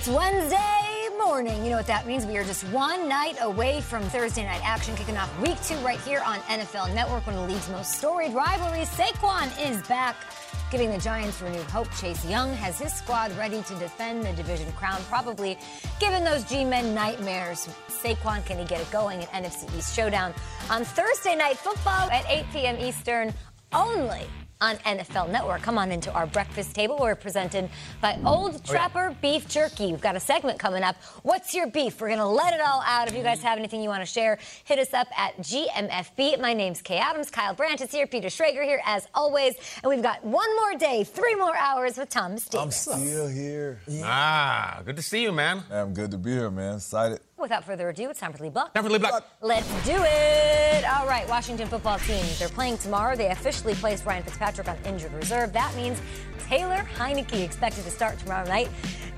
It's Wednesday morning. You know what that means? We are just one night away from Thursday night action, kicking off week two right here on NFL Network, one of the league's most storied rivalries. Saquon is back, giving the Giants renewed hope. Chase Young has his squad ready to defend the division crown, probably given those G-men nightmares. Saquon, can he get it going? An NFC East showdown on Thursday night football at 8 p.m. Eastern only on NFL Network. Come on into our breakfast table. We're presented by Old Trapper Beef Jerky. We've got a segment coming up. What's your beef? We're going to let it all out. If you guys have anything you want to share, hit us up at GMFB. My name's Kay Adams. Kyle Brandt is here. Peter Schrager here, as always. And we've got one more day, three more hours with Tom I'm still here. Ah, good to see you, man. I'm good to be here, man. Excited. Without further ado, it's time for Lead Block. Time for Lead Block. Let's do it. All right, Washington football team. They're playing tomorrow. They officially placed Ryan Fitzpatrick on injured reserve. That means Taylor Heinicke expected to start tomorrow night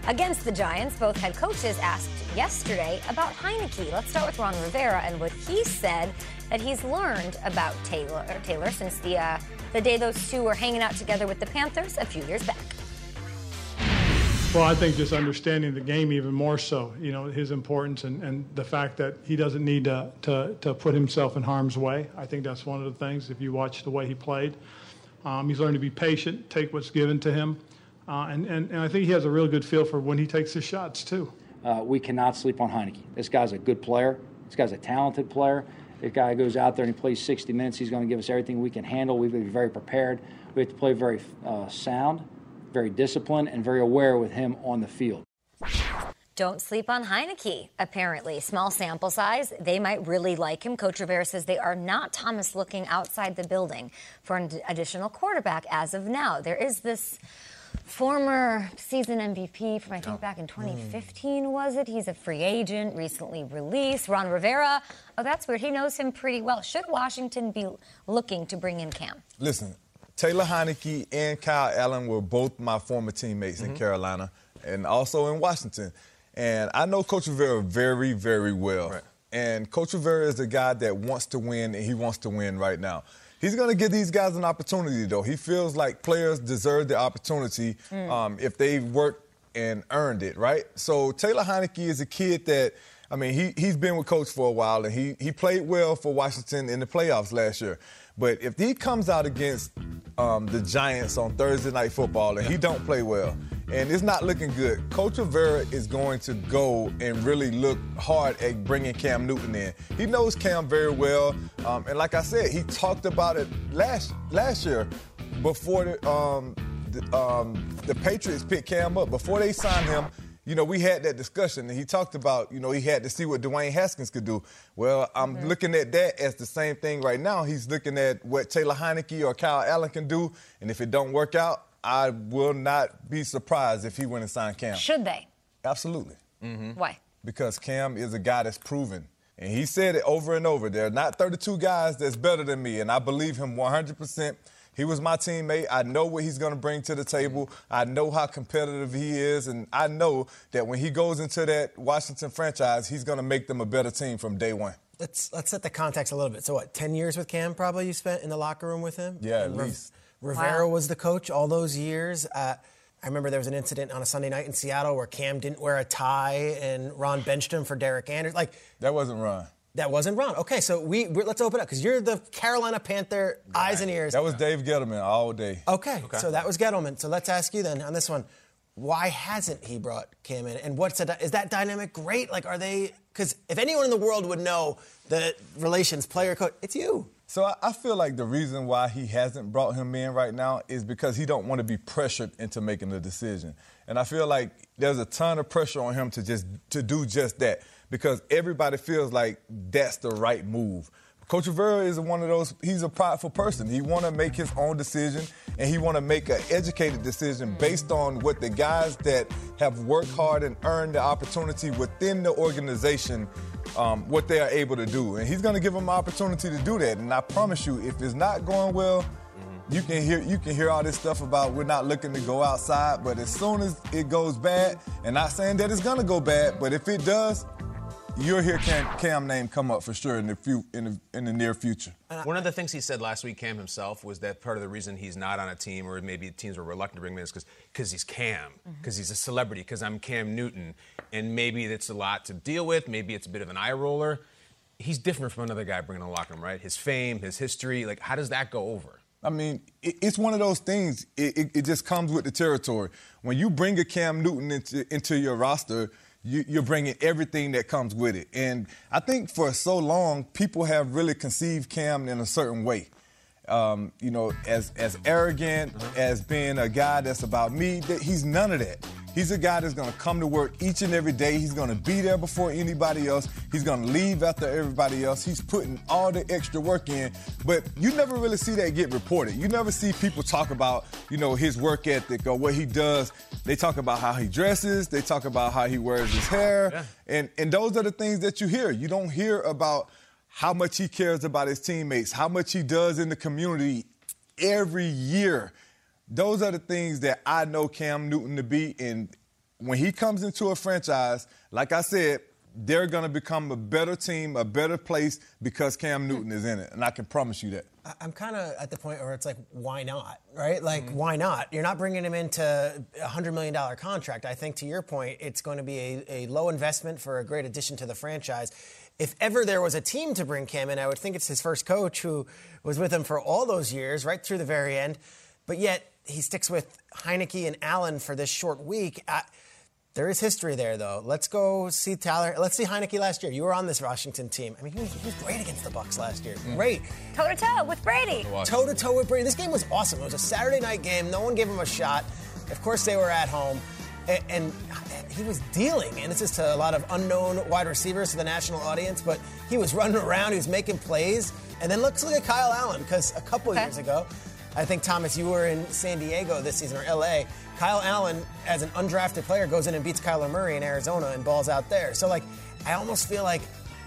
against the Giants. Both head coaches asked yesterday about Heinicke. Let's start with Ron Rivera and what he said that he's learned about Taylor Taylor since the uh, the day those two were hanging out together with the Panthers a few years back. Well, I think just understanding the game even more so, you know, his importance and, and the fact that he doesn't need to, to, to put himself in harm's way. I think that's one of the things, if you watch the way he played. Um, he's learned to be patient, take what's given to him. Uh, and, and, and I think he has a real good feel for when he takes his shots, too. Uh, we cannot sleep on Heinicke. This guy's a good player. This guy's a talented player. This guy goes out there and he plays 60 minutes. He's going to give us everything we can handle. We've got to be very prepared. We have to play very uh, sound, very disciplined, and very aware with him on the field. Don't sleep on Heinicke, apparently. Small sample size. They might really like him. Coach Rivera says they are not, Thomas, looking outside the building for an additional quarterback as of now. There is this former season MVP from, I think, back in hmm. 2015, was it? He's a free agent, recently released. Ron Rivera. Oh, that's weird. He knows him pretty well. Should Washington be looking to bring in Cam? Listen, Taylor Heinicke and Kyle Allen were both my former teammates in Carolina and also in Washington. And I know Coach Rivera very, very well. And Coach Rivera is a guy that wants to win, and he wants to win right now. He's going to give these guys an opportunity, though. He feels like players deserve the opportunity um, if they've worked and earned it, right? So Taylor Heinicke is a kid that, I mean, he, he's been with Coach for a while, and he, he played well for Washington in the playoffs last year. But if he comes out against um, the Giants on Thursday Night Football and he don't play well, and it's not looking good, Coach Rivera is going to go and really look hard at bringing Cam Newton in. He knows Cam very well, um, and like I said, he talked about it last last year before the, um, the, um, the Patriots picked Cam up. Before they signed him, you know, we had that discussion, and he talked about, you know, he had to see what Dwayne Haskins could do. Well, I'm mm-hmm. looking at that as the same thing right now. He's looking at what Taylor Heinicke or Kyle Allen can do, and if it don't work out, I will not be surprised if he went and signed Cam. Should they? Absolutely. Mm-hmm. Why? Because Cam is a guy that's proven. And he said it over and over. There are not 32 guys that's better than me, and I believe him 100%. He was my teammate. I know what he's going to bring to the table. I know how competitive he is, and I know that when he goes into that Washington franchise, he's going to make them a better team from day one. Let's let's set the context a little bit. So what? Ten years with Cam, probably you spent in the locker room with him. Yeah, at least. Rivera wow. was the coach all those years. Uh, I remember there was an incident on a Sunday night in Seattle where Cam didn't wear a tie and Ron benched him for Derek Anderson. Like that wasn't Ron. That wasn't Ron. Okay, so we let's open up because you're the Carolina Panther eyes and ears. That was Dave Gettleman all day. Okay, okay, so that was Gettleman. So let's ask you then on this one, why hasn't he brought Cam in? And what's that? Is that dynamic great? Like, are they? Because if anyone in the world would know the relations player coach, it's you. So I feel like the reason why he hasn't brought him in right now is because he don't want to be pressured into making a decision. And I feel like there's a ton of pressure on him to just to do just that because everybody feels like that's the right move. Coach Rivera is one of those. He's a prideful person. He want to make his own decision, and he want to make an educated decision based on what the guys that have worked hard and earned the opportunity within the organization, um, what they are able to do. And he's going to give them an opportunity to do that. And I promise you, if it's not going well, you can hear you can hear all this stuff about we're not looking to go outside, but as soon as it goes bad, and not saying that it's gonna go bad, but if it does, you'll hear Cam, Cam, name come up for sure in the, few, in the, in the near future. One of the things he said last week, Cam himself, was that part of the reason he's not on a team, or maybe teams were reluctant to bring him in, is because he's Cam, because mm-hmm. he's a celebrity, because I'm Cam Newton, and maybe it's a lot to deal with. Maybe it's a bit of an eye roller. He's different from another guy bringing a locker room, right? His fame, his history, like how does that go over? I mean, it's one of those things. It, it, it, just comes with the territory. When you bring a Cam Newton into, into your roster, you, are bringing everything that comes with it. And I think for so long, people have really conceived Cam in a certain way. Um, you know, as as arrogant, as being a guy that's about me. That he's none of that. He's a guy that's going to come to work each and every day. He's going to be there before anybody else. He's going to leave after everybody else. He's putting all the extra work in. But you never really see that get reported. You never see people talk about, you know, his work ethic or what he does. They talk about how he dresses. They talk about how he wears his hair. Yeah. And, and those are the things that you hear. You don't hear about how much he cares about his teammates, how much he does in the community every year those are the things that I know Cam Newton to be. And when he comes into a franchise, like I said, they're going to become a better team, a better place because Cam Newton is in it. And I can promise you that. I'm kind of at the point where it's like, why not? Right? Like, mm-hmm. why not? You're not bringing him into a $100 million contract. I think to your point, it's going to be a, a low investment for a great addition to the franchise. If ever there was a team to bring Cam in, I would think it's his first coach who was with him for all those years, right through the very end. But yet, he sticks with Heinicke and Allen for this short week. I, there is history there, though. Let's go see Tyler. Let's see Heinicke last year. You were on this Washington team. I mean, he was, he was great against the Bucs last year. Mm. Great. Toe to toe with Brady. Toe to toe with Brady. This game was awesome. It was a Saturday night game. No one gave him a shot. Of course, they were at home. And, and he was dealing, and this is to a lot of unknown wide receivers to the national audience, but he was running around, he was making plays. And then let's look at Kyle Allen, because a couple okay. years ago, I think, Thomas, you were in San Diego this season, or LA. Kyle Allen, as an undrafted player, goes in and beats Kyler Murray in Arizona and balls out there. So, like, I almost feel like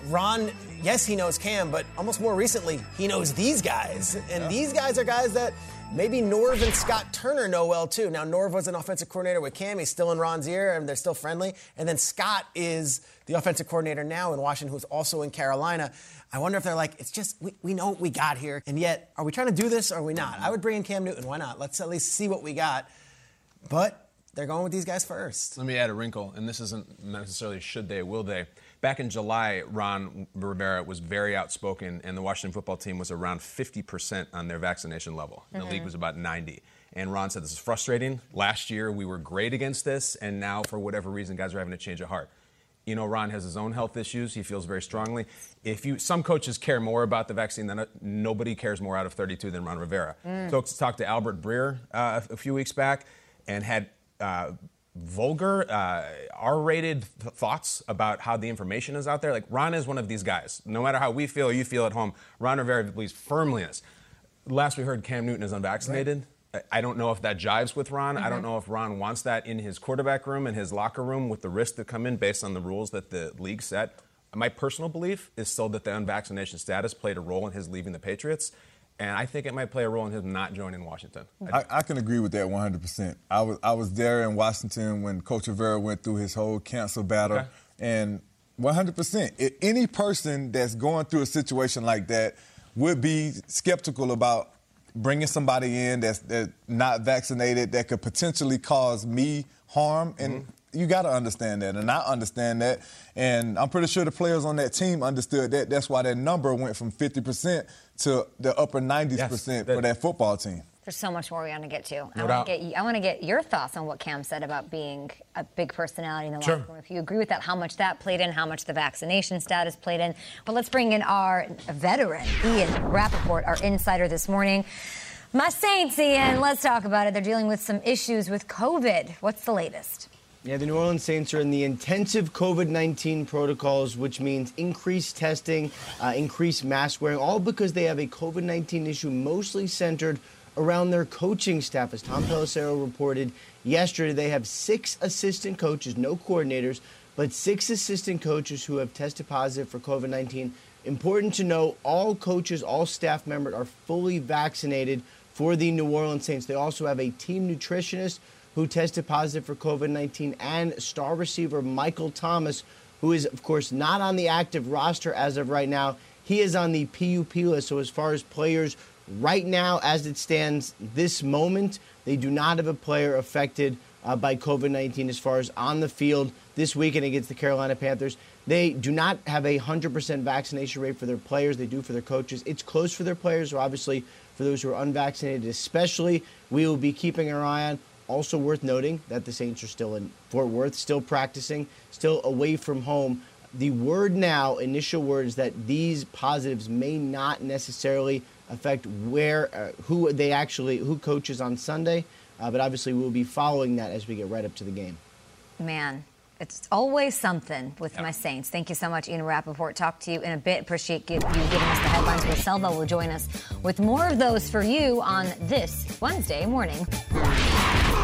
Ron, yes, he knows Cam, but almost more recently, he knows these guys. And yeah. these guys are guys that maybe Norv and Scott Turner know well, too. Now, Norv was an offensive coordinator with Cam. He's still in Ron's ear, and they're still friendly. And then Scott is the offensive coordinator now in Washington, who's also in Carolina. I wonder if they're like, it's just, we, we know what we got here. And yet, are we trying to do this or are we not? I would bring in Cam Newton. Why not? Let's at least see what we got. But they're going with these guys first. Let me add a wrinkle, and this isn't necessarily should they, will they. Back in July, Ron Rivera was very outspoken, and the Washington football team was around 50% on their vaccination level. Mm-hmm. The league was about 90. And Ron said, This is frustrating. Last year, we were great against this, and now, for whatever reason, guys are having a change of heart you know, Ron has his own health issues. He feels very strongly. If you, some coaches care more about the vaccine than nobody cares more out of 32 than Ron Rivera. Mm. So talked to Albert Breer uh, a few weeks back and had uh, vulgar, uh, R-rated th- thoughts about how the information is out there. Like Ron is one of these guys. No matter how we feel, you feel at home. Ron Rivera believes firmly in this. Last we heard, Cam Newton is unvaccinated. Right. I don't know if that jives with Ron. Mm-hmm. I don't mm-hmm. know if Ron wants that in his quarterback room, and his locker room, with the risk that come in based on the rules that the league set. My personal belief is still that the unvaccination status played a role in his leaving the Patriots. And I think it might play a role in him not joining Washington. I, I, can agree with that 100%. I was, I was there in Washington when Coach Rivera went through his whole cancer battle. Okay. And 100%, any person that's going through a situation like that would be skeptical about bringing somebody in that's, that's not vaccinated that could potentially cause me harm. And mm-hmm you got to understand that, and I understand that, and I'm pretty sure the players on that team understood that. That's why that number went from 50% to the upper 90s yes, percent for that football team. There's so much more we want to get to. No I want to get I want to get your thoughts on what Cam said about being a big personality in the sure. locker room. If you agree with that, how much that played in, how much the vaccination status played in. But let's bring in our veteran, Ian Rapoport, our insider this morning. My Saints, Ian, let's talk about it. They're dealing with some issues with COVID. What's the latest? Yeah, the New Orleans Saints are in the intensive COVID 19 protocols, which means increased testing, uh, increased mask wearing, all because they have a COVID 19 issue mostly centered around their coaching staff. As Tom Pelissero reported yesterday, they have six assistant coaches, no coordinators, but six assistant coaches who have tested positive for COVID 19. Important to know all coaches, all staff members are fully vaccinated for the New Orleans Saints. They also have a team nutritionist who tested positive for COVID 19, and star receiver Michael Thomas, who is, of course, not on the active roster as of right now. He is on the PUP list. So, as far as players right now, as it stands this moment, they do not have a player affected uh, by COVID 19 as far as on the field this weekend against the Carolina Panthers. They do not have a 100% vaccination rate for their players. They do for their coaches. It's close for their players, or obviously for those who are unvaccinated, especially. We will be keeping our eye on also worth noting that the Saints are still in Fort Worth, still practicing, still away from home. The word now, initial word, is that these positives may not necessarily affect where, uh, who they actually, who coaches on Sunday. Uh, but obviously, we'll be following that as we get right up to the game. Man, it's always something with yep. my Saints. Thank you so much, Ian Rapoport. Talk to you in a bit. Appreciate you giving us the headlines. Will Selva will join us with more of those for you on this Wednesday morning.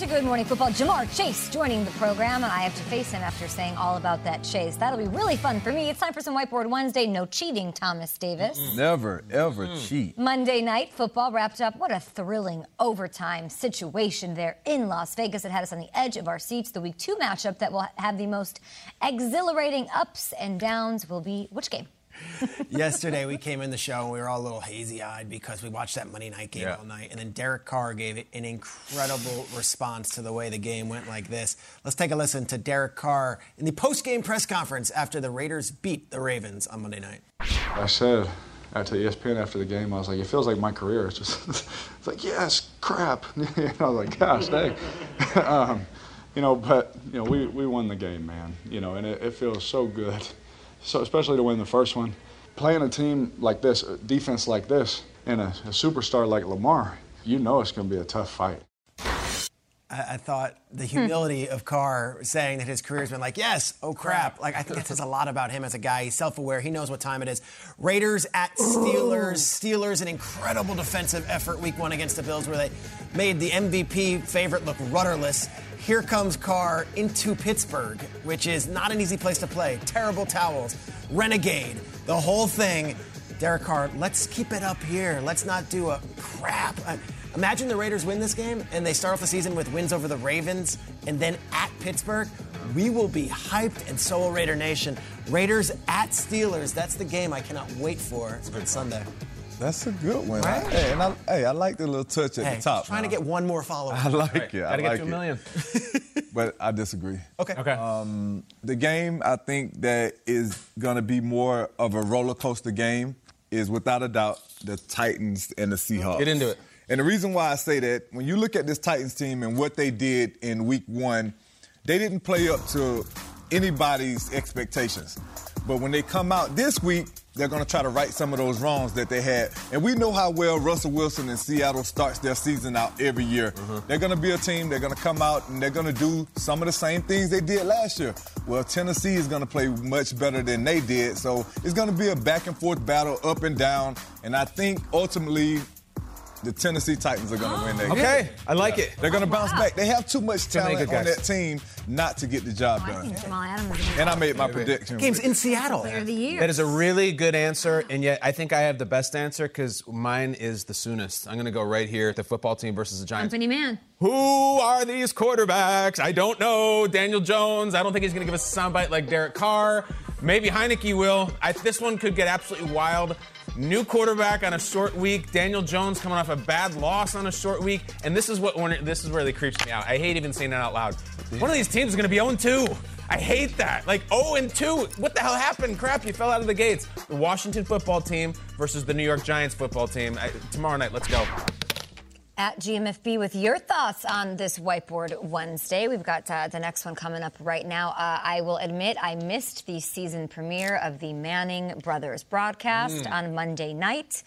To Good Morning Football. Ja'Marr Chase joining the program, and I have to face him after saying all about that chase. That'll be really fun for me. It's time for some Whiteboard Wednesday. No cheating, Thomas Davis. Never, ever cheat. Monday night football wrapped up. What a thrilling overtime situation there in Las Vegas. It had us on the edge of our seats. The week two matchup that will have the most exhilarating ups and downs will be which game? Yesterday, we came in the show and we were all a little hazy eyed because we watched that Monday night game Yeah. all night. And then Derek Carr gave it an incredible response to the way the game went like this. Let's take a listen to Derek Carr in the post game press conference after the Raiders beat the Ravens on Monday night. I said to ESPN after the game, I was like, it feels like my career. It's just, it's like, yes, crap. and I was like, gosh, dang. um, you know, but, you know, we, we won the game, man. You know, and it, it feels so good, so especially to win the first one. Playing a team like this, a defense like this, and a, a superstar like Lamar, you know it's going to be a tough fight. I, I thought the hmm. humility of Carr saying that his career's been like, yes, oh crap. Like, I think that says a lot about him as a guy. He's self aware. He knows what time it is. Raiders at Steelers. Steelers, an incredible defensive effort week one against the Bills where they made the MVP favorite look rudderless. Here comes Carr into Pittsburgh, which is not an easy place to play. Terrible towels, renegade, the whole thing. Derek Carr, let's keep it up here. Let's not do a crap. Uh, Imagine the Raiders win this game and they start off the season with wins over the Ravens and then at Pittsburgh. We will be hyped and so will Raider Nation. Raiders at Steelers. That's the game I cannot wait for. It's on Sunday. That's a good one. Right? Hey, and I, hey, I like the little touch at Hey, the top. trying to get one more follower. I like Right, it. I Gotta get like to a it. million. but I disagree. Okay. Okay. Um, the game I think that is going to be more of a roller coaster game is without a doubt the Titans and the Seahawks. Get into it. And the reason why I say that, when you look at this Titans team and what they did in week one, they didn't play up to anybody's expectations. But when they come out this week, they're going to try to right some of those wrongs that they had. And we know how well Russell Wilson and Seattle starts their season out every year. Mm-hmm. They're going to be a team, they're going to come out and they're going to do some of the same things they did last year. Well, Tennessee is going to play much better than they did. So it's going to be a back and forth battle, up and down. And I think ultimately, the Tennessee Titans are going to win that oh. game. Okay, I like it. They're going to bounce back. They have too much talent good on that team not to get the job oh, I done. think Jamal Adams And I made my prediction. Game's in Seattle. of the year. That is a really good answer, and yet I think I have the best answer because mine is the soonest. I'm going to go right here: the football team versus the Giants. Company man. Who are these quarterbacks? I don't know. Daniel Jones. I don't think he's going to give us a soundbite like Derek Carr. Maybe Heinicke will. I, this one could get absolutely wild. New quarterback on a short week. Daniel Jones coming off a bad loss on a short week, and this is what this is where really creeps me out. I hate even saying that out loud. One of these teams is going to be 0-2. I hate that. Like 0 and 2. What the hell happened? Crap, you fell out of the gates. The Washington football team versus the New York Giants football team. I, tomorrow night, let's go. At GMFB with your thoughts on this Whiteboard Wednesday. We've got uh, the next one coming up right now. Uh, I will admit I missed the season premiere of the Manning Brothers broadcast Mm. on Monday night.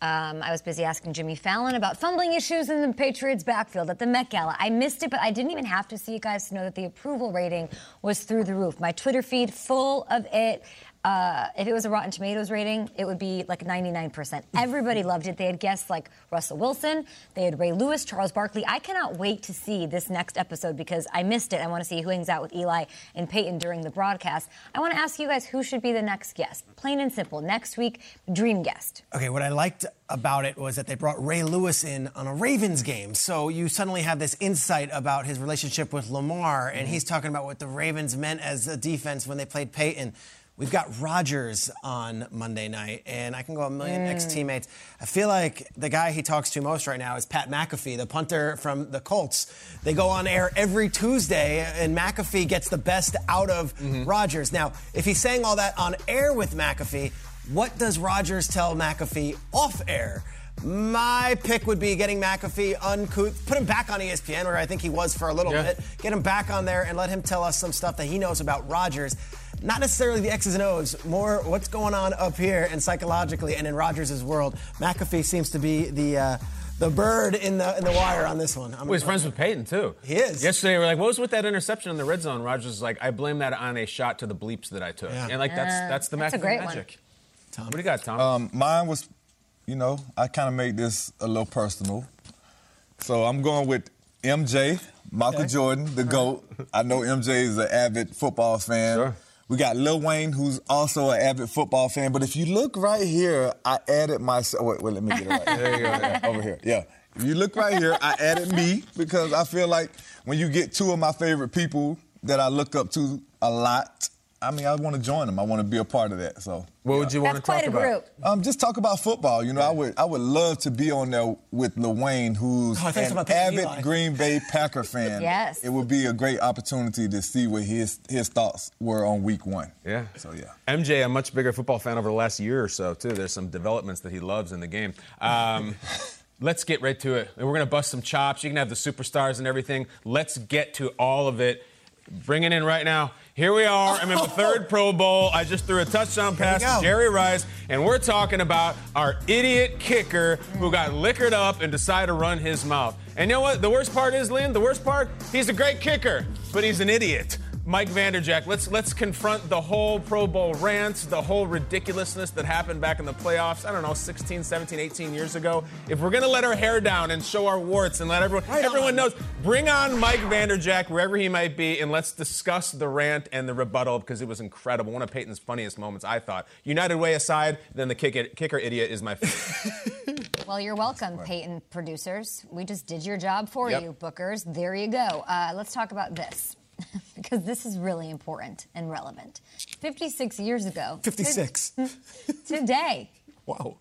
Um, I was busy asking Jimmy Fallon about fumbling issues in the Patriots' backfield at the Met Gala. I missed it, but I didn't even have to see you guys to know that the approval rating was through the roof. My Twitter feed full of it. Uh, if it was a Rotten Tomatoes rating, it would be like 99%. Everybody loved it. They had guests like Russell Wilson, they had Ray Lewis, Charles Barkley. I cannot wait to see this next episode because I missed it. I want to see who hangs out with Eli and Peyton during the broadcast. I want to ask you guys who should be the next guest. Plain and simple. Next week, dream guest. Okay, what I liked about it was that they brought Ray Lewis in on a Ravens game. So you suddenly have this insight about his relationship with Lamar, and he's talking about what the Ravens meant as a defense when they played Peyton. We've got Rodgers on Monday night, and I can go a million Mm. ex teammates. I feel like the guy he talks to most right now is Pat McAfee, the punter from the Colts. They go on air every Tuesday, and McAfee gets the best out of Rodgers. Now, if he's saying all that on air with McAfee, what does Rodgers tell McAfee off air? My pick would be getting McAfee uncouth, put him back on ESPN, where I think he was for a little Yeah. bit. Get him back on there and let him tell us some stuff that he knows about Rodgers. Not necessarily the X's and O's, more what's going on up here and psychologically and in Rodgers' world. McAfee seems to be the uh, the bird in the in the wire on this one. I'm- Well, he's friends with Peyton too. He is. Yesterday, we are like, "What was with that interception in the red zone?" Rodgers is like, "I blame that on a shot to the bleeps that I took." Yeah. And like that's Uh, that's the that's a McAfee great one. magic. Tom, what do you got, Tom? Um, mine was, you know, I kind of made this a little personal. So I'm going with MJ, Michael Okay. Jordan, the GOAT. I know MJ is an avid football fan. We got Lil Wayne, who's also an avid football fan. But if you look right here, I added myself. Wait, wait, let me get it right. There you go. yeah, over here. Yeah. If you look right here, I added me because I feel like when you get two of my favorite people that I look up to a lot, I mean, I want to join them. I want to be a part of that. So, what would you want That's to talk quite a about? group. Um, just talk about football. You know, I would I would love to be on there with Lil Wayne, who's Oh, I thought you were an avid Eli. Green Bay Packer fan. Yes. it would be a great opportunity to see what his his thoughts were on Week One. Yeah. So yeah. MJ, a much bigger football fan over the last year or so, too. There's some developments that he loves in the game. Um, let's get right to it. We're going to bust some chops. You can have the superstars and everything. Let's get to all of it. Bring it in right now. Here we are. I'm in the third Pro Bowl. I just threw a touchdown pass to Jerry Rice, and we're talking about our idiot kicker who got liquored up and decided to run his mouth. And you know what? The worst part is, Lynn, the worst part, he's a great kicker, but he's an idiot. Mike Vanderjagt, let's let's confront the whole Pro Bowl rant, the whole ridiculousness that happened back in the playoffs, I don't know, 16, 17, 18 years ago. If we're gonna let our hair down and show our warts and let everyone everyone knows, bring on Mike Vanderjagt wherever he might be, and let's discuss the rant and the rebuttal because it was incredible. One of Peyton's funniest moments, I thought. United Way aside, then the kick kicker idiot is my favorite. Well, you're welcome, Peyton producers. We just did your job for Yep. you, bookers. There you go. Uh, let's talk about this because this is really important and relevant. 56 years ago. 56. Today, Wow.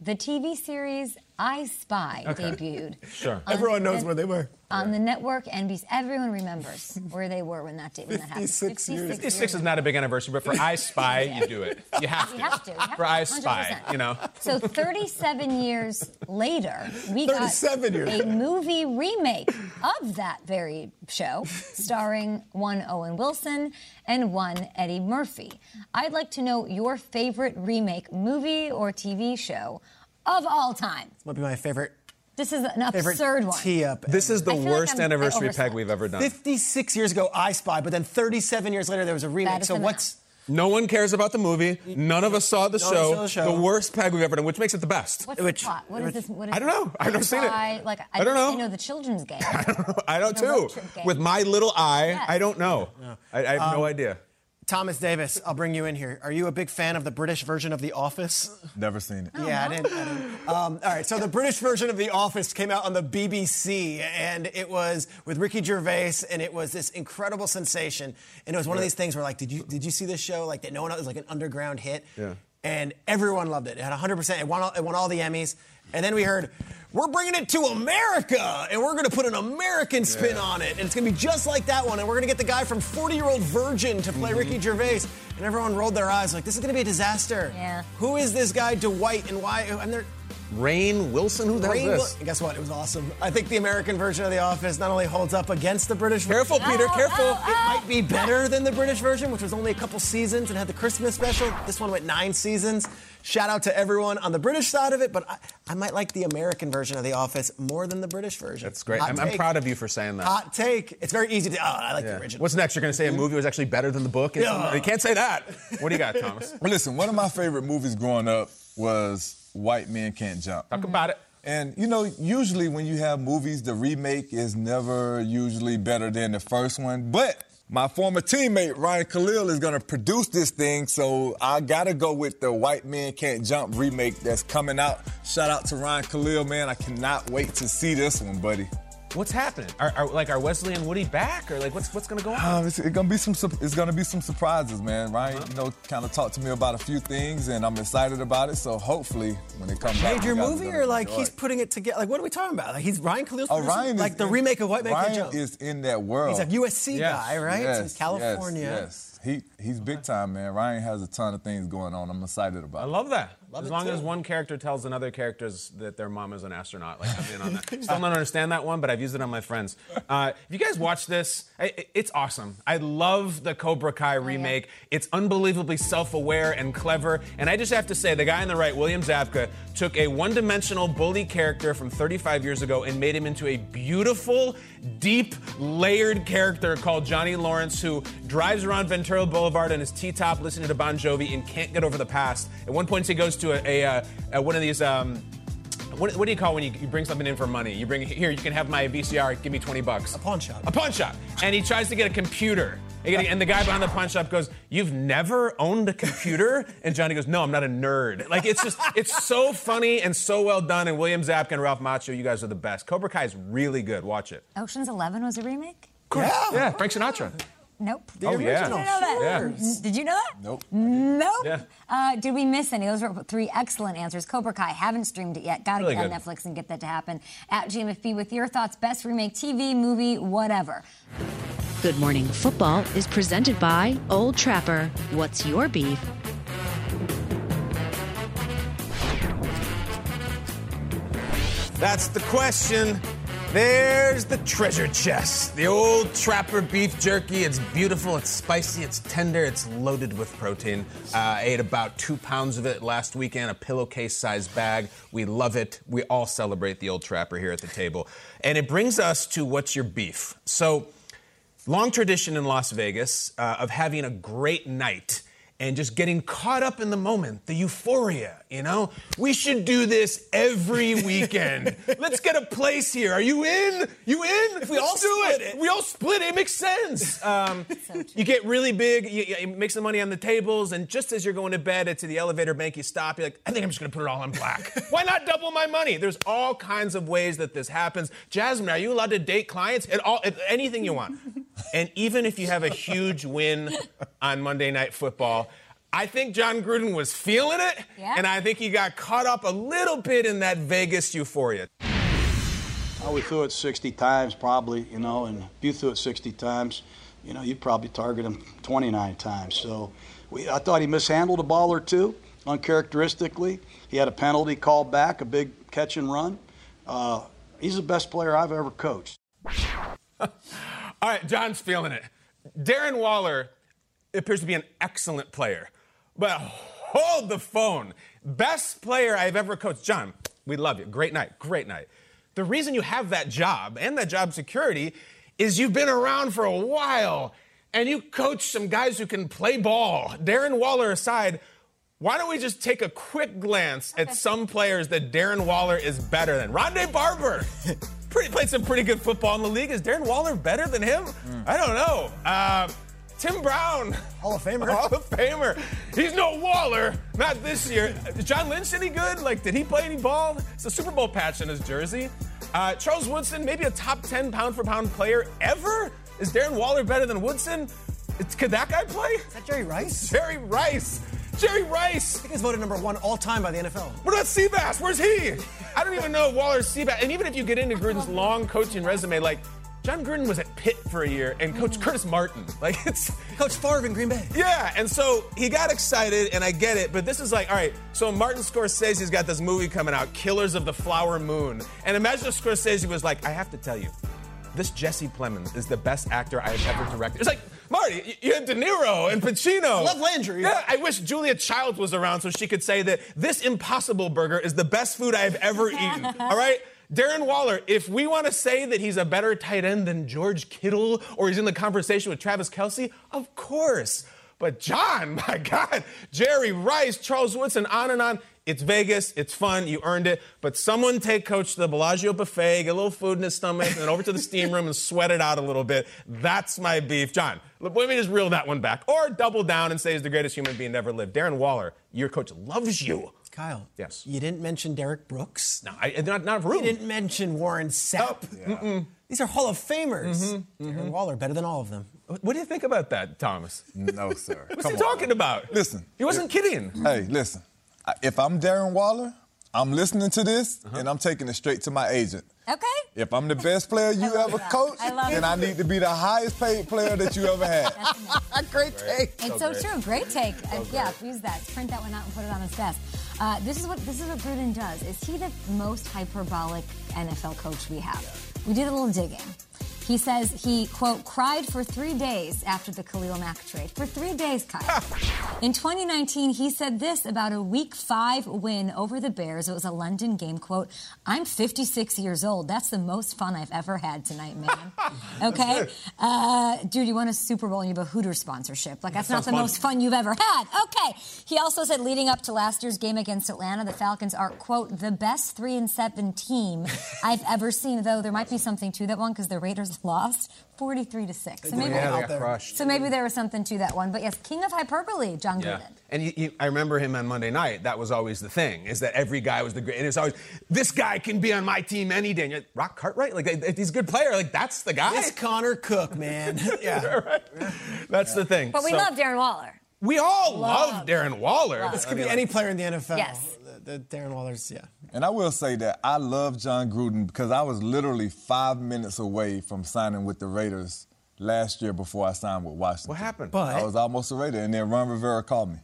the TV series I Spy Okay. debuted. Sure. Everyone knows and- where they were. On the network, NBC. Everyone remembers where they were when that, did, when that happened. 56 years. 56 is not a big anniversary, but for I Spy, you do it. You have to. You have to. You have For to, I Spy, 100%. you know. So 37 years later, we got 37 years. a movie remake of that very show, starring one Owen Wilson and one Eddie Murphy. I'd like to know your favorite remake movie or TV show of all time. This might be my favorite. This is an Favorite absurd one. tee up. This is the I feel like worst I'm- I anniversary overslept. peg we've ever done. 56 years ago, I Spy, but then 37 years later, there was a remake. is So the what's. No one cares about the movie. None of us saw the None of show. saw the show. worst peg we've ever done, which makes it the best. What's Which- the plot? What is this? What is I don't know. I've never seen it. Spy- Like I, I don't know. I know the children's game. I don't The road too. trip game. With my little eye, Yes. I don't know. I, I have no Um, idea. Thomas Davis, I'll bring you in here. Are you a big fan of the British version of The Office? Never seen it. yeah, I didn't. I didn't. Um, all right, so the British version of The Office came out on the BBC, and it was with Ricky Gervais, and it was this incredible sensation. And it was one of these things where, like, did you did you see this show? Like, that no one it was like an underground hit. Yeah. And everyone loved it. It had 100. percent It won all, it won all the Emmys. And then we heard. We're bringing it to America, and we're going to put an American spin on it, and it's going to be just like that one. And we're going to get the guy from 40 Year Old Virgin to play mm-hmm. Ricky Gervais, and everyone rolled their eyes like, "This is going to be a disaster." Yeah. Who is this guy Dwight and why? And they're Rainn Wilson? Who the hell Rain is this? Wil- Guess what? It was awesome. I think the American version of The Office not only holds up against the British Careful, version, Peter, oh, oh, careful. Oh, it might be better than the British version, which was only a couple seasons and had the Christmas special. This one went nine seasons. Shout out to everyone on the British side of it, but I, I might like the American version of The Office more than the British version. That's great. I'm, I'm proud of you for saying that. Hot take. It's very easy to. Oh, I like Yeah. the original. What's next? You're going to say a hmm? movie was actually better than the book? Yeah. You can't say that. What do you got, Thomas? Well, listen, one of my favorite movies growing up was White Men Can't Jump. Talk about it. And you know, usually when you have movies, the remake is never usually better than the first one. But my former teammate Ryan Kalil is gonna produce this thing, so I gotta go with the White Men Can't Jump remake that's coming out. Shout out to Ryan Kalil, man. I cannot wait to see this one, buddy. What's happening? Are, are like are Wesley and Woody back, or like what's what's going to go on? Um, it's, it's gonna be some. It's gonna be some surprises, man. Ryan, you know, kind of talked to me about a few things, and I'm excited about it. So hopefully, when it comes out, Major are movie or like enjoy he's putting it together? Like what are we talking about? Like he's Ryan Kalil's Oh, Ryan is like the in- remake of White Man Ryan Can't Jump. is in that world. He's a USC Yes. guy, right? Yes, in California. Yes, yes. He he's big time, man. Ryan has a ton of things going on. I'm excited about. It. I love that. Love as long too. as one character tells another characters that their mom is an astronaut, like I'm in on that. Still don't understand that one, but I've used it on my friends. Uh, if you guys watch this, I, it's awesome. I love the Cobra Kai remake. It's unbelievably self-aware and clever. And I just have to say, the guy on the right, William Zabka, took a one-dimensional bully character from 35 years ago and made him into a beautiful, deep, layered character called Johnny Lawrence, who drives around Ventura Boulevard on his T-top listening to Bon Jovi and can't get over the past. At one point, he goes to a, a, uh, uh, one of these. Um, what, what do you call when you, you bring something in for money? You bring here, you can have my VCR. Give me twenty bucks. A pawn shop. A pawn shop. And he tries to get a computer. And the guy behind the pawn shop goes, "You've never owned a computer?" And Johnny goes, "No, I'm not a nerd." Like it's just, it's so funny and so well done. And William Zabka and Ralph Macchio, you guys are the best. Cobra Kai is really good. Watch it. Ocean's Eleven was a remake. Yeah, yeah. Frank Sinatra. Nope. The Oh, yeah. Did you know that? Yeah. Did you know that? Nope. Nope. Yeah. Uh, did we miss any? Those were three excellent answers. Cobra Kai haven't streamed it yet. Got to Really get on. Netflix and get that to happen. At GMFB with your thoughts, best remake TV, movie, whatever. Good Morning Football is presented by Old Trapper. What's your beef? That's the question. There's the treasure chest. The old trapper beef jerky. It's beautiful, it's spicy, it's tender, it's loaded with protein. Uh, I ate about two pounds of it last weekend, a pillowcase sized bag. We love it. We all celebrate the old trapper here at the table. And it brings us to what's your beef? So, long tradition in Las Vegas uh, of having a great night and just getting caught up in the moment, the euphoria, you know? We should do this every weekend. Let's get a place here. Are you in? You in? If we all do split it. We all split it. It makes sense. Um, you get really big, you, you make some money on the tables, and just as you're going to bed, it's to the elevator bank, you stop, you're like, I think I'm just gonna put it all on black. Why not double my money? There's all kinds of ways that this happens. Jasmine, are you allowed to date clients? At all, at anything you want. And even if you have a huge win on Monday Night Football, I think Jon Gruden was feeling it, Yeah. and I think he got caught up a little bit in that Vegas euphoria. Oh, we threw it 60 times probably, you know, and if you threw it 60 times, you know, you'd probably target him 29 times. So we, I thought he mishandled a ball or two, uncharacteristically. He had a penalty called back, a big catch and run. Uh, he's the best player I've ever coached. All right, Jon's feeling it. Darren Waller appears to be an excellent player, but hold the phone. Best player I've ever coached. Jon, we love you. Great night. Great night. The reason you have that job and that job security is you've been around for a while and you coach some guys who can play ball. Darren Waller aside, why don't we just take a quick glance at some players that Darren Waller is better than? Rondé Barber. Pretty, played some pretty good football in the league. Is Darren Waller better than him? I don't know. Uh, Tim Brown. Hall of Famer. Hall of Famer. He's no Waller. Not this year. Is John Lynch any good? Like, did he play any ball? It's a Super Bowl patch in his jersey. Uh, Charles Woodson, maybe a top 10 pound for pound player ever? Is Darren Waller better than Woodson? It's, could that guy play? Is that Jerry Rice? Jerry Rice. Jerry Rice. I think he's voted number one all time by the NFL. What about Seabass? Where's he? I don't even know Waller Seabass. And even if you get into Gruden's long coaching resume, like Jon Gruden was at Pitt for a year and coached Curtis Martin. Like it's Coach Favre in Green Bay. yeah, and so he got excited, and I get it, but this is like, all right, so Martin Scorsese's got this movie coming out, Killers of the Flower Moon. And imagine if Scorsese was like, I have to tell you, this Jesse Plemons is the best actor I have ever directed. It's like, Marty, you had De Niro and Pacino. Love Landry. Yeah, I wish Julia Childs was around so she could say that this Impossible Burger is the best food I have ever eaten. All right? Darren Waller, if we want to say that he's a better tight end than George Kittle or he's in the conversation with Travis Kelce, of course. But Jon, my God, Jerry Rice, Charles Woodson, on and on. It's Vegas. It's fun. You earned it. But someone take Coach to the Bellagio buffet, get a little food in his stomach, and then over to the steam room and sweat it out a little bit. That's my beef. Jon, let me just reel that one back. Or double down and say he's the greatest human being ever lived. Darren Waller, your coach loves you. Kyle. Yes. You didn't mention Derrick Brooks. No, I, not, not room. You didn't mention Warren Sapp. These are Hall of Famers. Mm-hmm, Darren mm-hmm. Waller, better than all of them. What do you think about that, Thomas? No, sir. What's Come he on. talking about? Listen. He wasn't kidding. Hey, listen. I- If I'm Darren Waller, I'm listening to this and I'm taking it straight to my agent. Okay. If I'm the best player you ever coached, I then it. I need to be the highest paid player that you ever had. Great take. It's so, true. Great take. Uh, yeah, use that. Print that one out and put it on his desk. Uh, this is what this is what Gruden does. Is he the most hyperbolic NFL coach we have? We did a little digging. He says he, quote, cried for three days after the Khalil Mack trade. For three days, Kyle. In 2019, he said this about a week five win over the Bears. It was a London game, quote, I'm 56 years old. That's the most fun I've ever had tonight, man. Okay? Uh, dude, you won a Super Bowl and you have a Hooters sponsorship. Like, that's not the fun. most fun you've ever had. Okay. He also said leading up to last year's game against Atlanta, the Falcons are, quote, the best three and seven team I've ever seen, though there might be something to that one because the Raiders lost 43 to 6. So maybe, yeah, they got crushed. so maybe there was something to that one. But yes, king of hyperbole, John Yeah. Gruden. And you, you, I remember him on Monday night. That was always the thing, is that every guy was the great. And it's always, this guy can be on my team any day. And you're like, Rock Cartwright? Like, he's a good player, like, that's the guy. This Connor Cook, man. yeah. That's the thing. But we So- love Darren Waller. We all love, Love. Darren Waller. This could be any player in the NFL. Yes. The, the Darren Waller's, yeah. And I will say that I love Jon Gruden because I was literally five minutes away from signing with the Raiders last year before I signed with Washington. What happened? But I was almost a Raider, and then Ron Rivera called me.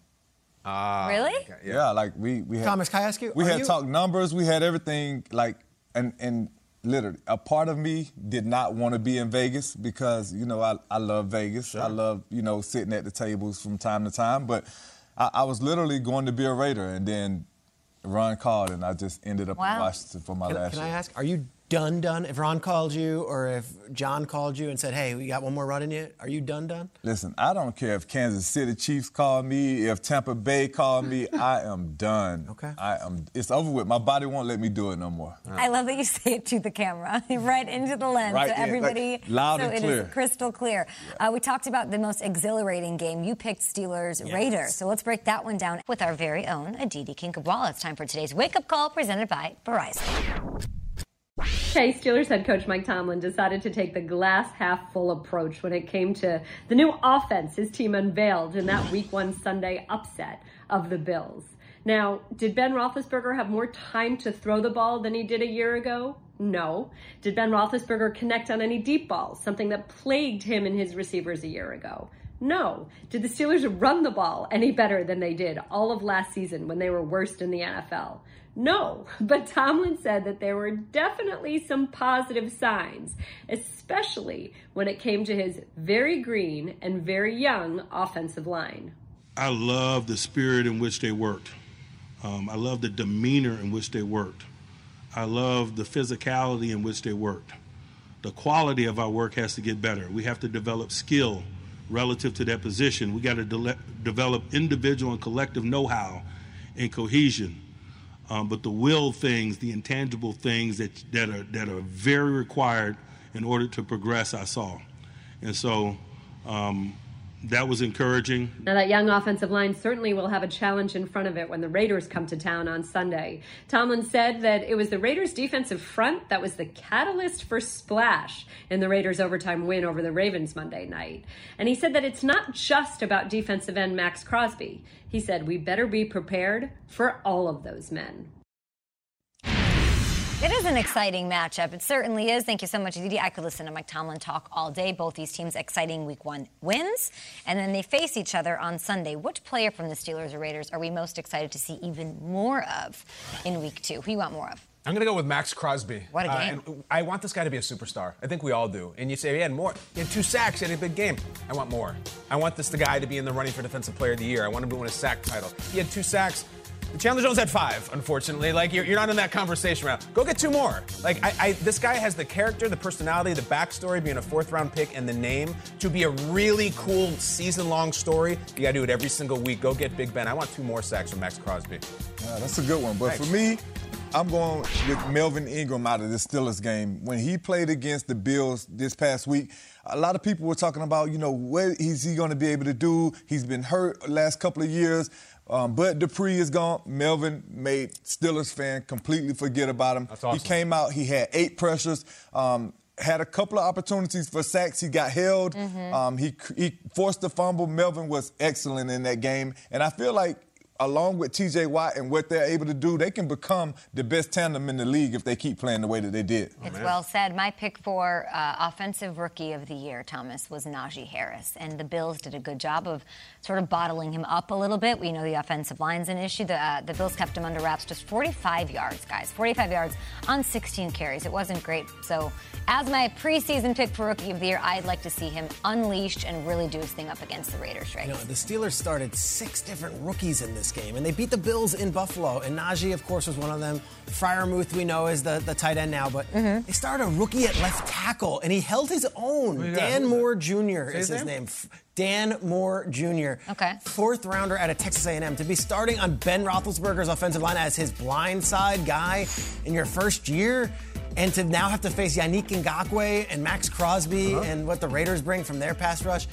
Ah, Really? okay, Yeah, like we we had. Thomas, can I ask you, We had you- talked numbers. We had everything. Like and and literally, a part of me did not want to be in Vegas because you know I I love Vegas. I love you know sitting at the tables from time to time. But I, I was literally going to be a Raider, and then Ron called, and I just ended up Wow. in Washington for my Can, last can I ask, are you done, done? If Ron called you or if Jon called you and said, hey, we got one more run in you, are you done, done? Listen, I don't care if Kansas City Chiefs call me, if Tampa Bay call me. I am done. Okay. I am. It's over with. My body won't let me do it no more. I love that you say it to the camera, right into the lens, Right so there, like, everybody loud so and it is clear. crystal clear. Uh, we talked about the most exhilarating game. You picked Steelers Raiders, so let's break that one down with our very own Aditi Kinkhabwala. It's time for today's wake up call presented by Verizon. Okay, Steelers head coach Mike Tomlin decided to take the glass half full approach when it came to the new offense his team unveiled in that week one Sunday upset of the Bills. Now, did Ben Roethlisberger have more time to throw the ball than he did a year ago? No. Did Ben Roethlisberger connect on any deep balls, something that plagued him and his receivers a year ago? No. Did the Steelers run the ball any better than they did all of last season when they were worst in the NFL? No. But Tomlin said that there were definitely some positive signs, especially when it came to his very green and very young offensive line. I love the spirit in which they worked. Um, I love the demeanor in which they worked. I love the physicality in which they worked. The quality of our work has to get better. We have to develop skill relative to that position. We got to de- develop individual and collective know how and cohesion. Um, but the will things, the intangible things that, that, are, that are very required in order to progress, I saw. And so um, that was encouraging. Now, that young offensive line certainly will have a challenge in front of it when the Raiders come to town on Sunday. Tomlin said that it was the Raiders' defensive front that was the catalyst for splash in the Raiders' overtime win over the Ravens Monday night. And he said that it's not just about defensive end Maxx Crosby. He said, We better be prepared for all of those men. It is an exciting matchup. It certainly is. Thank you so much, Aditi. I could listen to Mike Tomlin talk all day. Both these teams exciting week one wins, and then they face each other on Sunday. Which player from the Steelers or Raiders are we most excited to see even more of in week two? Who you want more of? I'm going to go with Maxx Crosby. What a Uh, game. and I want this guy to be a superstar. I think we all do. And you say, he had more. He had two sacks. He had a big game. I want more. I want this the guy to be in the running for Defensive Player of the Year. I want him to win a sack title. He had two sacks. Chandler Jones had five, unfortunately. Like, you're, you're not in that conversation round. Go get two more. Like, I, I, this guy has the character, the personality, the backstory, being a fourth round pick, and the name to be a really cool season long story. You got to do it every single week. Go get Big Ben. I want two more sacks from Maxx Crosby. Yeah, that's a good one. But for me, I'm going with Melvin Ingram out of the Steelers game. When he played against the Bills this past week, a lot of people were talking about, you know, what is he going to be able to do? He's been hurt last couple of years. Um, but Dupree is gone. Melvin made Steelers fan completely forget about him. awesome. He came out. He had eight pressures. Um, had a couple of opportunities for sacks. He got held. Um, he he forced the fumble. Melvin was excellent in that game, and I feel like along with TJ Watt and what they're able to do, they can become the best tandem in the league if they keep playing the way that they did. It's well said. My pick for uh, offensive rookie of the year, Thomas, was Najee Harris, and the Bills did a good job of sort of bottling him up a little bit. We know the offensive line's an issue. The, uh, the Bills kept him under wraps, just 45 yards, guys, 45 yards on 16 carries. It wasn't great. So, as my preseason pick for rookie of the year, I'd like to see him unleashed and really do his thing up against the Raiders. Right? You know, the Steelers started six different rookies in this game, and they beat the Bills in Buffalo. And Najee, of course, was one of them. Freiermuth, we know, is the, the tight end now, but Mm-hmm. they started a rookie at left tackle, and he held his own. Who you got? Dan Moore Jr. Say is his his name? name. F- Dan Moore Jr. Okay. Fourth rounder out of Texas A&M to be starting on Ben Roethlisberger's offensive line as his blind side guy in your first year. And to now have to face Yannick Ngakoue and Maxx Crosby Uh-huh. and what the Raiders bring from their pass rush.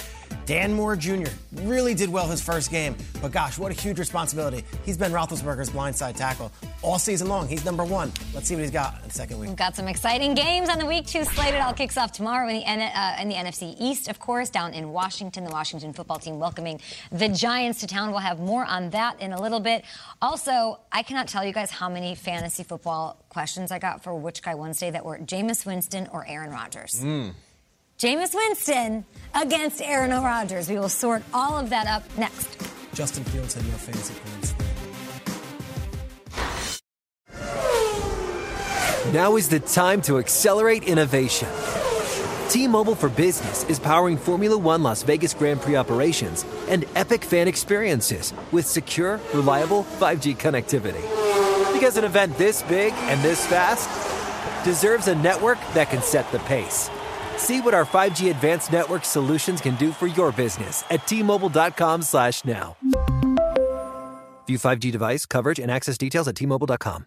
Dan Moore Jr. really did well his first game, but gosh, what a huge responsibility. He's been Roethlisberger's blindside tackle all season long. He's number one. Let's see what he's got in the second week. We've got some exciting games on the week two slate. It all kicks off tomorrow in the, N- uh, in the NFC East, of course, down in Washington. The Washington football team welcoming the Giants to town. We'll have more on that in a little bit. Also, I cannot tell you guys how many fantasy football questions I got for Which Guy Wednesday that were Jameis Winston or Aaron Rodgers. Jameis Winston against Aaron Rodgers. We will sort all of that up next. Justin Fields had no fantasy points. Now is the time to accelerate innovation. T-Mobile for Business is powering Formula One Las Vegas Grand Prix operations and epic fan experiences with secure, reliable 5G connectivity. Because an event this big and this fast deserves a network that can set the pace. See what our 5G advanced network solutions can do for your business at T-Mobile.com slash now. View 5G device coverage and access details at T-Mobile.com.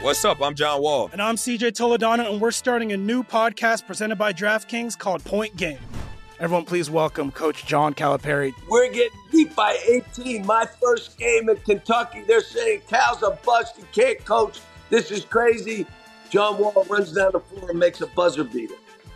What's up? I'm John Wall. And I'm CJ Toledano, and we're starting a new podcast presented by DraftKings called Point Game. Everyone, please welcome Coach John Calipari. We're getting beat by 18. My first game in Kentucky, they're saying Cal's a bust. He can't coach. This is crazy. John Wall runs down the floor and makes a buzzer beater.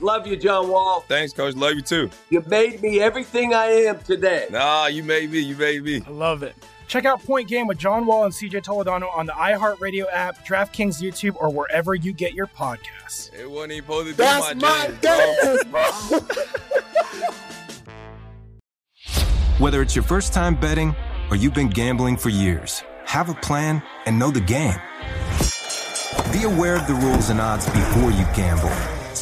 Love you, John Wall. Thanks, coach. Love you too. You made me everything I am today. Nah, you made me. You made me. I love it. Check out Point Game with John Wall and CJ Toledano on the iHeartRadio app, DraftKings YouTube, or wherever you get your podcasts. It wasn't even supposed to be That's my, my jam, bro. Whether it's your first time betting or you've been gambling for years, have a plan and know the game. Be aware of the rules and odds before you gamble.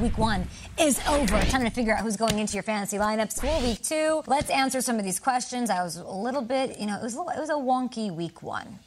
Week one is over. Time to figure out who's going into your fantasy lineups for week two. Let's answer some of these questions. I was a little bit, you know, it was a, little- it was a wonky week one.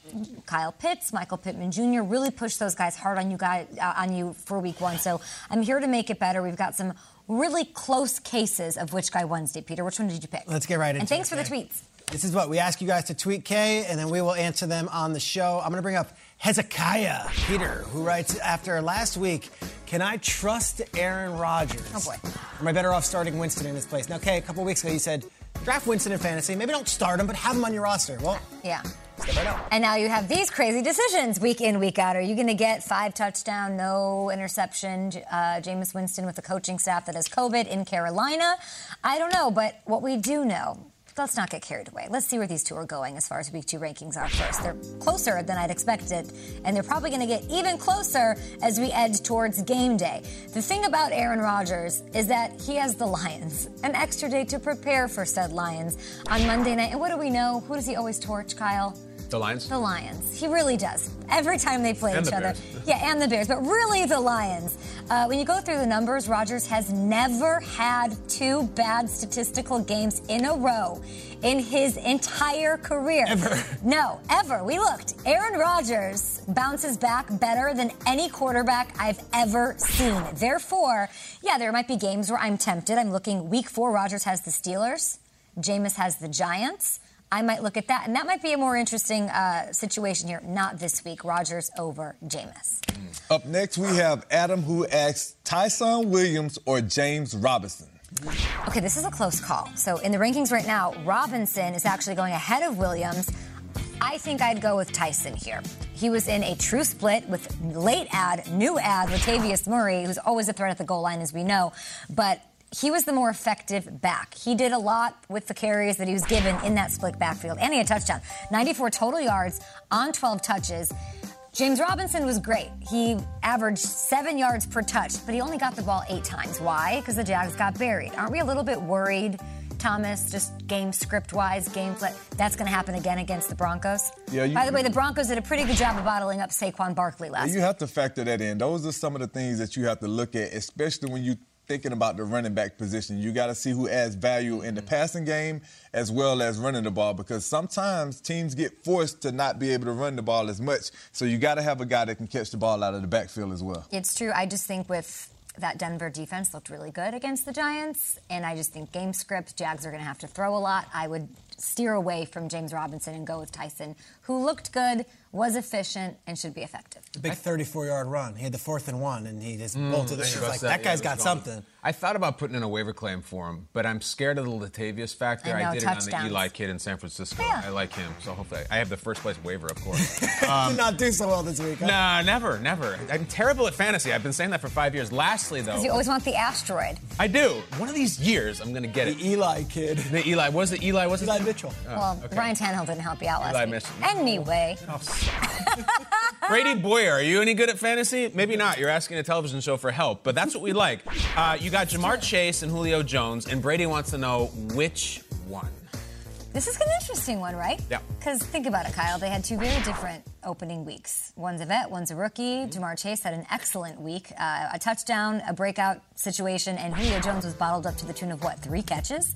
Kyle Pitts, Michael Pittman Jr. really pushed those guys hard on you guys uh, on you for week one. So I'm here to make it better. We've got some really close cases of which guy Wednesday. Peter, which one did you pick? Let's get right into And thanks it, for the tweets. This is what we ask you guys to tweet Kay, and then we will answer them on the show. I'm going to bring up Hezekiah Peter, who writes after last week, can I trust Aaron Rodgers? Oh boy. Am I better off starting Winston in his place? Now, Kay, a couple weeks ago you said draft Winston in fantasy. Maybe don't start him, but have him on your roster. Well, Yeah. right. And now you have these crazy decisions week in, week out. Are you going to get five touchdown, no interception, uh, Jameis Winston with the coaching staff that has COVID in Carolina? I don't know, but what we do know. Let's not get carried away. Let's see where these two are going as far as week two rankings are first. They're closer than I'd expected, and they're probably going to get even closer as we edge towards game day. The thing about Aaron Rodgers is that he has the Lions, an extra day to prepare for said Lions on Monday night. And what do we know? Who does he always torch, Kyle? The Lions? The Lions. He really does. Every time they play And each the other. Yeah, and the Bears, but really the Lions. Uh, when you go through the numbers, Rodgers has never had two bad statistical games in a row in his entire career. Ever. No, ever. We looked. Aaron Rodgers bounces back better than any quarterback I've ever seen. Therefore, yeah, there might be games where I'm tempted. I'm looking week four, Rodgers has the Steelers, Jameis has the Giants. I might look at that, and that might be a more interesting uh, situation here. Not this week. Rodgers over Jameis. Up next, we have Adam who asks Tyson Williams or James Robinson. Okay, this is a close call. So in the rankings right now, Robinson is actually going ahead of Williams. I think I'd go with Tyson here. He was in a true split with late ad, new ad, Latavius Murray, who's always a threat at the goal line, as we know. But he was the more effective back. He did a lot with the carries that he was given in that split backfield, and he had a touchdown. 94 total yards on 12 touches. James Robinson was great. He averaged seven yards per touch, but he only got the ball eight times. Why? Because the Jags got buried. Aren't we a little bit worried, Thomas, just game script wise, game play? That's going to happen again against the Broncos? Yeah, you- By the way, the Broncos did a pretty good job of bottling up Saquon Barkley last You have to factor that in. Those are some of the things that you have to look at, especially when you thinking about the running back position. You got to see who adds value in the mm-hmm. passing game as well as running the ball because sometimes teams get forced to not be able to run the ball as much. So you got to have a guy that can catch the ball out of the backfield as well. It's true. I just think with that Denver defense looked really good against the Giants, and I just think game script, Jags are going to have to throw a lot. I would steer away from James Robinson and go with Tyson, who looked good, was efficient, and should be effective. The big 34 yard run. He had the fourth and one, and he just Mm, bolted it. It's like, that, that yeah, guy's it got gone. something. I thought about putting in a waiver claim for him, but I'm scared of the Latavius factor. I know, did it on the Eli kid in San Francisco. Yeah. I like him, so hopefully I have the first place waiver, of course. Did not do so well this week. huh? Nah, never, never. I'm terrible at fantasy. I've been saying that for five years. Lastly, though, Because you always want the asteroid. I do. One of these years, I'm gonna get it. The Eli kid. The Eli was it Eli? Was it Eli Mitchell. Oh, well, okay. Ryan Tannehill didn't help you out last Eli week. Mitchell. Anyway, Brady Boyer, are you any good at fantasy? Maybe not. You're asking a television show for help, but that's what we like. Uh, you got Ja'Marr Chase and Julio Jones, and Brady wants to know which one. this is an interesting one, right? Yeah. Because think about it, Kyle. They had two very different opening weeks. One's a vet, one's a rookie. Ja'Marr Chase had an excellent week, uh, a touchdown, a breakout situation, and Julio Jones was bottled up to the tune of what? Three catches.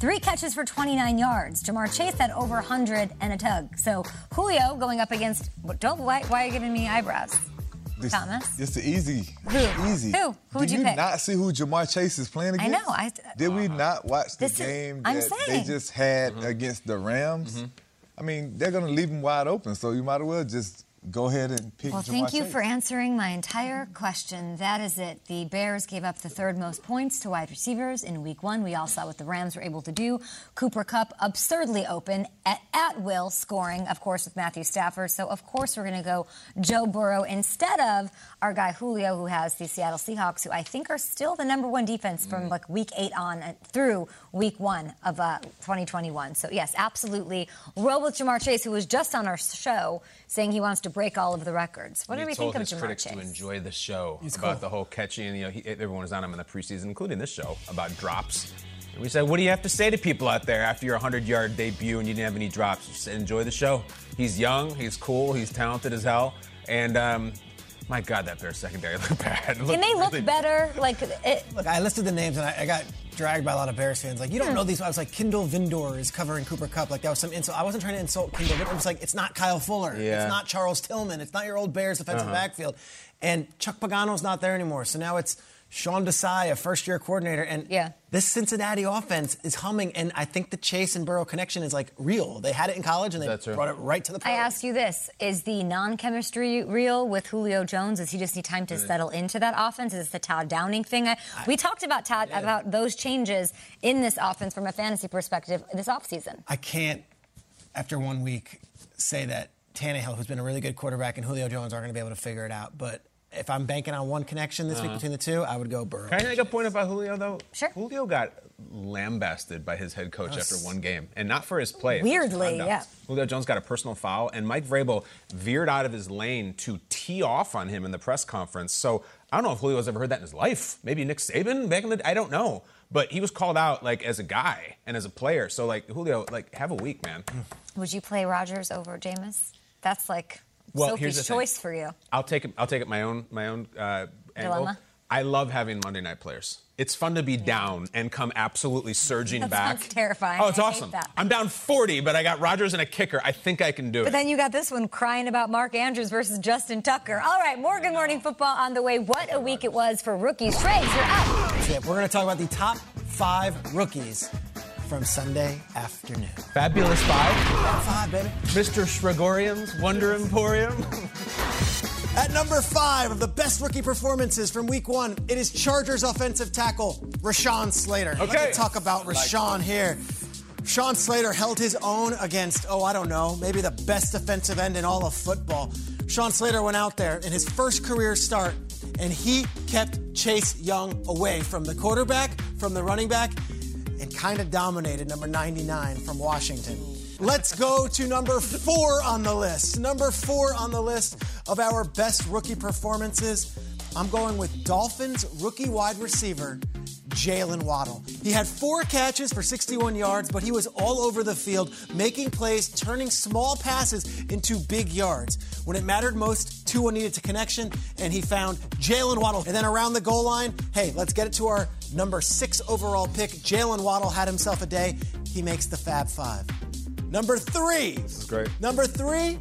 Three catches for 29 yards. Ja'Marr Chase had over 100 and a tug. So Julio going up against. Don't why, why are you giving me eyebrows? This- Thomas? It's the easy. Who? Easy. Who? Who'd Did you you pick? not see who Ja'Marr Chase is playing against? I against? know, I- Did we not watch the This is- game I'm that they just had Mm-hmm. against the Rams? I mean, they're going to leave him wide open, so you might as well just go ahead and pick Well, Ja'Marr thank you for answering my entire question. That is it. The Bears gave up the third most points to wide receivers in week one. We all saw what the Rams were able to do. Cooper Kupp absurdly open at, at will, scoring, of course, with Matthew Stafford. So, of course, we're going to go Joe Burrow instead of our guy Julio, who has the Seattle Seahawks, who I think are still the number one defense from like week eight on uh, through week one of uh, 2021. So, yes, absolutely. Roll with Ja'Marr Chase, who was just on our show saying he wants to break all of the records. What he do we told think of his Ja'Marr critics Chase? to enjoy the show He's about cool. the whole catching. You know, he, everyone was on him in the preseason, including this show, about drops. And we said, "What do you have to say to people out there after your 100-yard debut and you didn't have any drops?" Just enjoy the show. He's young, he's cool, he's talented as hell, and um, my God, that Bears secondary looked bad. It Can they look really- better? Like, it, Look, I listed the names and I, I got dragged by a lot of Bears fans. Like, you don't know these. I was like, Kindle Vildor is covering Cooper Kupp. Like, that was some insult. I wasn't trying to insult Kindle. Vildor. It was like, it's not Kyle Fuller. Yeah. It's not Charles Tillman. It's not your old Bears defensive Uh-huh. backfield. And Chuck Pagano's not there anymore. So now it's Sean Desai, a first year coordinator. And Yeah. this Cincinnati offense is humming. And I think the Chase and Burrow connection is like real. They had it in college and they That's brought it right to the I ask you this: Is the non-chemistry real with Julio Jones? Does he just need time to settle into that offense? Is this the Todd Downing thing? I, we talked about Todd about those changes in this offense from a fantasy perspective this offseason. I can't, after one week, say that Tannehill, who's been a really good quarterback, and Julio Jones aren't going to be able to figure it out. But if I'm banking on one connection this week Uh-huh. between the two, I would go Burrow. Can I make a point about Julio though? Sure. Julio got lambasted by his head coach after one game, and not for his play. for his Weirdly, conduct. yeah. Julio Jones got a personal foul, and Mike Vrabel veered out of his lane to tee off on him in the press conference. So I don't know if Julio's ever heard that in his life. Maybe Nick Saban back in the I don't know. But he was called out like as a guy and as a player. So like Julio, like have a week, man. Would you play Rodgers over Jameis? That's like Well, here's Sophie's the thing. choice for you. I'll take it. I'll take it my own my own uh, angle. Dilemma? I love having Monday night players. It's fun to be down and come absolutely surging That back. sounds terrifying. Oh, it's I hate awesome. that. I'm down 40, but I got Rodgers and a kicker. I think I can do But it. But then you got this one crying about Mark Andrews versus Justin Tucker. All right, more Good Morning Football on the way. What a week it was for rookies. Trades, you're up. We're going to talk about the top five rookies from Sunday afternoon. Fabulous five. Five, baby. Mr. Shragorium's Wonder Emporium. At number five of the best rookie performances from week one, it is Chargers offensive tackle Rashawn Slater. Okay. Let's talk about Rashawn here. Rashawn Slater held his own against, oh, I don't know, maybe the best defensive end in all of football. Sean Slater went out there in his first career start, and he kept Chase Young away from the quarterback, from the running back, and kind of dominated number 99 from Washington. Let's go to number four on the list. Number four on the list of our best rookie performances. I'm going with Dolphins rookie wide receiver, Jaylen Waddle. He had four catches for 61 yards, but he was all over the field, making plays, turning small passes into big yards. When it mattered most, Tua needed to connection, and he found Jaylen Waddle. And then around the goal line, hey, let's get it to our number six overall pick. Jaylen Waddle had himself a day. He makes the Fab Five. Number three. This is great. Number three.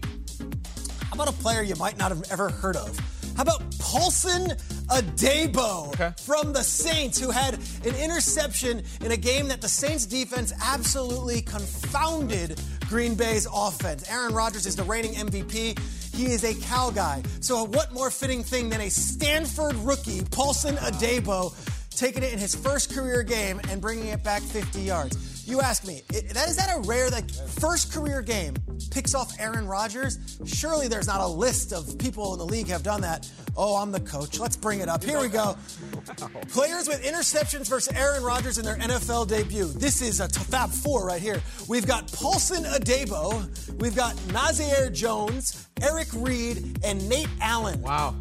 How about a player you might not have ever heard of? How about Paulson Adebo from the Saints, who had an interception in a game that the Saints defense absolutely confounded Green Bay's offense. Aaron Rodgers is the reigning MVP. He is a Cal guy. So, what more fitting thing than a Stanford rookie, Paulson Adebo, taking it in his first career game and bringing it back 50 yards? You ask me, that is that a rare that first career game picks off Aaron Rodgers? Surely there's not a list of people in the league have done that. Oh, I'm the coach. Let's bring it up. Here we go. Players with interceptions versus Aaron Rodgers in their NFL debut. This is a t- Fab Four right here. We've got Paulson Adebo, we've got Nazair Jones, Eric Reid, and Nate Allen. Wow.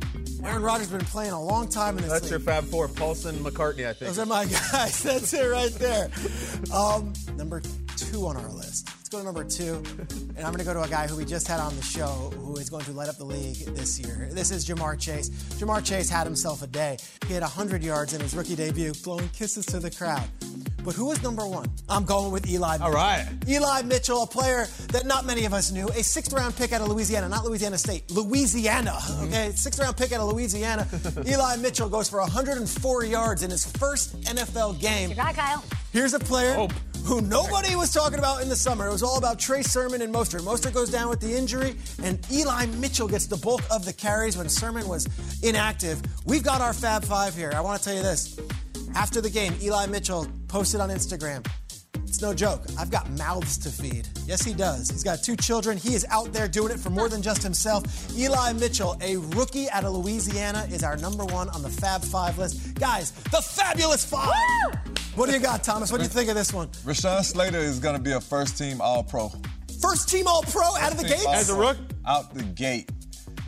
Aaron Rodgers has been playing a long time in this That's league. your Fab Four. Paulson McCartney, I think. Those are my guys. That's it right there. Um, number two on our list. Let's go to number two. And I'm going to go to a guy who we just had on the show who is going to light up the league this year. This is Ja'Marr Chase. Ja'Marr Chase had himself a day. He had 100 yards in his rookie debut, blowing kisses to the crowd. But who was number one? I'm going with Eli Mitchell. All right. Eli Mitchell, a player that not many of us knew, a sixth round pick out of Louisiana, not Louisiana State, Louisiana. Mm-hmm. Okay, sixth round pick out of Louisiana. Eli Mitchell goes for 104 yards in his first NFL game. Your guy, Kyle. Here's a player who nobody was talking about in the summer. It was all about Trey Sermon and Mostert. Mostert goes down with the injury, and Eli Mitchell gets the bulk of the carries when Sermon was inactive. We've got our Fab Five here. I want to tell you this. After the game, Eli Mitchell posted on Instagram. It's no joke. I've got mouths to feed. Yes, he does. He's got two children. He is out there doing it for more than just himself. Eli Mitchell, a rookie out of Louisiana, is our number one on the Fab Five list. Guys, the fabulous five. What do you got, Thomas? What do you think of this one? Rashawn Slater is going to be a first team All Pro. First team All Pro out of the gate? As a rook? Out the gate.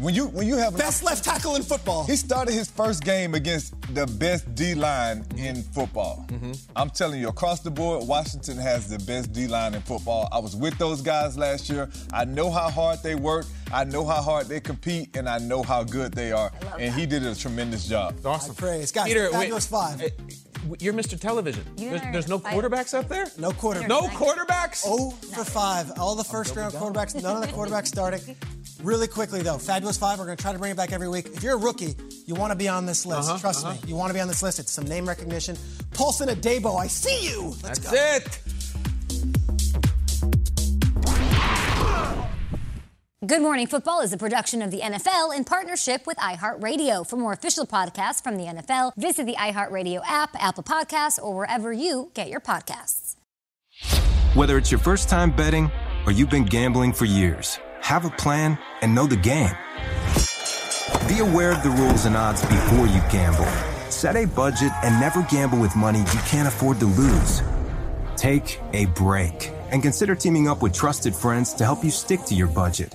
When you when you have best left tackle in football. He started his first game against the best D line in football. Mm-hmm. I'm telling you, across the board, Washington has the best D line in football. I was with those guys last year. I know how hard they work. I know how hard they compete, and I know how good they are. And he did a tremendous job. Awesome. praise. Guys, Peter, wait, five. uh, You're Mr. Television. You There's, are there's no five. quarterbacks up there? No quarterbacks. No quarterbacks? Oh for five. All the first round quarterbacks, none of the quarterbacks starting. Really quickly though, fabulous five. We're going to try to bring it back every week. If you're a rookie, you want to be on this list. Uh-huh, Trust uh-huh. me, you want to be on this list. It's some name recognition. Paulson Adebo, I see you. Let's That's go. it. Good Morning Football is a production of the NFL in partnership with iHeartRadio. For more official podcasts from the NFL, visit the iHeartRadio app, Apple Podcasts, or wherever you get your podcasts. Whether it's your first time betting or you've been gambling for years, have a plan and know the game. Be aware of the rules and odds before you gamble. Set a budget and never gamble with money you can't afford to lose. Take a break and consider teaming up with trusted friends to help you stick to your budget.